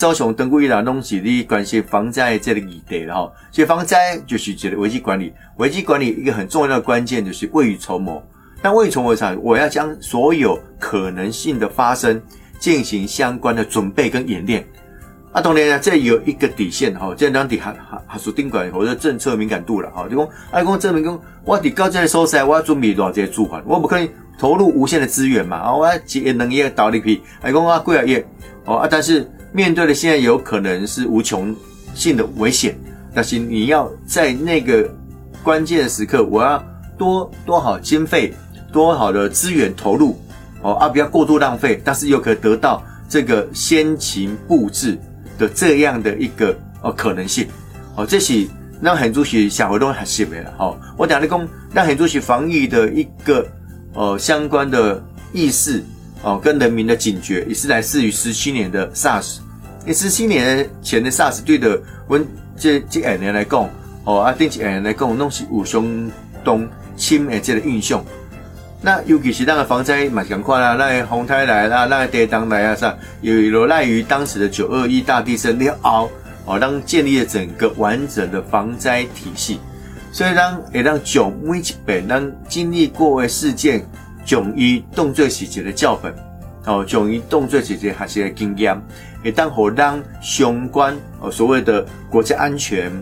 高雄登过一啦，拢是你关系防灾这个议题了哈。所以防灾就是这个危机管理，危机管理一个很重要的关键就是未雨绸缪。那未雨绸缪上，我要将所有可能性的发生进行相关的准备跟演练。啊，当然呢，这有一个底线哈，这两底还还还属定管或者政策敏感度了哈。就讲，爱讲证明讲，我伫高这个所在，我要准备多少这些住房，我不可能投入无限的资源嘛。啊，我要节能业导力批，爱讲啊贵啊业哦啊，但是。面对的现在有可能是无穷性的危险，但是你要在那个关键的时刻，我要多多好经费，多好的资源投入，哦啊，不要过度浪费，但是又可以得到这个先情布置的这样的一个哦可能性，哦，这是让很多是小活动很细微了，好，我讲的讲让很多是防疫的一个呃相关的意识。哦，跟人民的警觉也是来自于十七年的 SARS，十七年前的 SARS 对的温这这两年来讲，哦啊，这二年来讲，拢是有相当深的这个印象。那尤其是那个防灾蛮强快啦，那洪台来啦，那地当来啊啥，有有赖于当时的九二一大地震了后，哦，让建立了整个完整的防灾体系，所以让也让九每一百，当经历过的事件。从伊动作细节的教本，哦，从伊动作细节学习的经验，也当好让相关哦所谓的国家安全、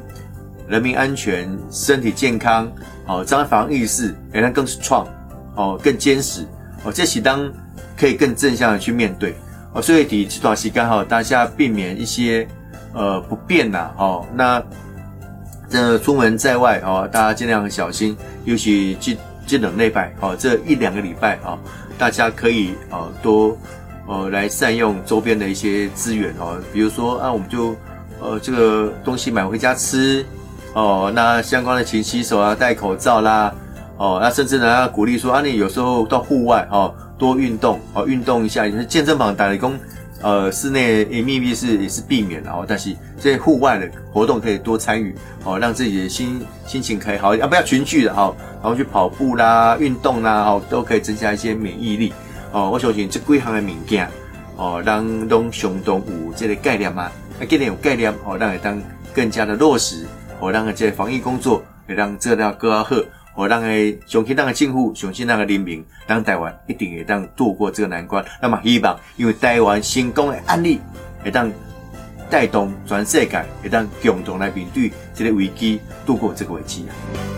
人民安全、身体健康，哦，这样防疫意识也让更 strong，哦，更坚实，哦，这是当可以更正向的去面对，哦，所以第这段时间哈，大家避免一些呃不便呐，哦，那这出门在外哦，大家尽量小心，尤其去。这两礼拜，哦，这一两个礼拜，啊，大家可以，呃，多，呃，来善用周边的一些资源，哦，比如说，啊，我们就，呃，这个东西买回家吃，哦，那相关的勤洗手啊，戴口罩啦，哦，那甚至呢要，鼓励说，啊，你有时候到户外，哦，多运动，哦，运动一下，也是健身房打理工。呃，室内也密是也是避免的哦，但是这些户外的活动可以多参与哦，让自己的心心情可以好，啊不要群聚的哈，然后去跑步啦、运动啦，哦都可以增加一些免疫力哦。我相信这几项的物件哦，让拢相当有这个概念嘛，啊，既然有概念哦，让会当更加的落实，哦，让这防疫工作会让做到更好。我让诶，相信那个政府，相信那个人民，让台湾一定会当度过这个难关。那么希望，因为台湾成功的案例，会当带动全世界，会当共同来面对这个危机，度过这个危机啊。